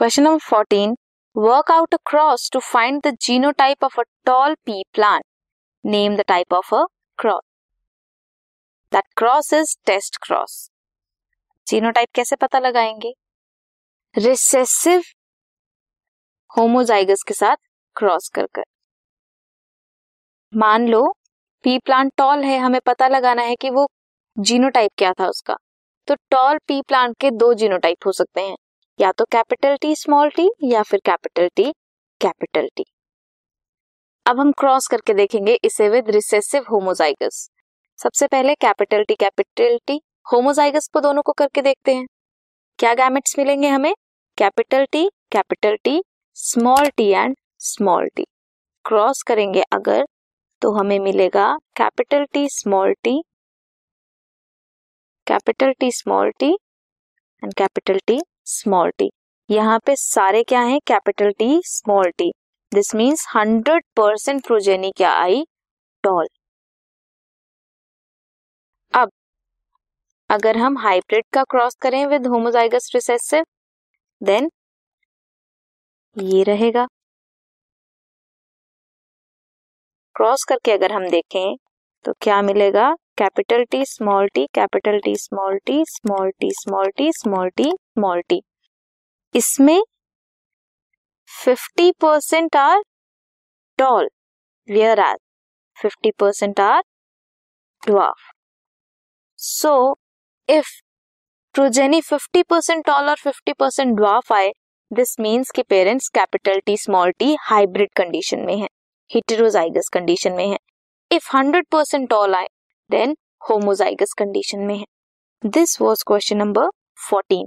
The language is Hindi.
Question number fourteen work out a cross to find the genotype of a tall pea plant name the type of a cross that cross is test cross genotype कैसे पता लगाएँगे? रिसेसिव होमोजाइगस के साथ क्रॉस कर कर. मान लो पी प्लांट टॉल है, हमें पता लगाना है कि वो जीनोटाइप क्या था उसका. तो टॉल पी प्लांट के दो जीनोटाइप हो सकते हैं. या तो कैपिटल टी, स्मॉल टी या फिर कैपिटल टी कैपिटल टी। अब हम क्रॉस करके देखेंगे इसे विद रिसेसिव होमोजाइगस सबसे पहले capital T capital T homozygous को दोनों को करके देखते हैं। क्या गैमेट्स मिलेंगे हमें? Capital T capital T, small T and small T. Cross करेंगे अगर तो हमें मिलेगा capital T, small T, capital T, small T and capital T small T यहाँ पे सारे क्या हैं? Capital T small T this means hundred percent progeny क्या आई? टॉल अब, अगर हम हाइब्रिड का क्रॉस करें विद होमोजाइगस रिसेसिव देन ये रहेगा। क्रॉस करके अगर हम देखें तो क्या मिलेगा? Capital T small T capital T small T small T small T small T small T इसमें fifty percent are tall whereas fifty percent are dwarf so if progeny fifty percent tall और फिफ्टी परसेंट ड्वार्फ आए दिस मीन्स के parents capital T small T hybrid condition में है हिटेरोजाइगस कंडीशन में है. इफ़ हंड्रेड परसेंट टॉल आए देन होमोजाइगस कंडीशन में है. This was question number fourteen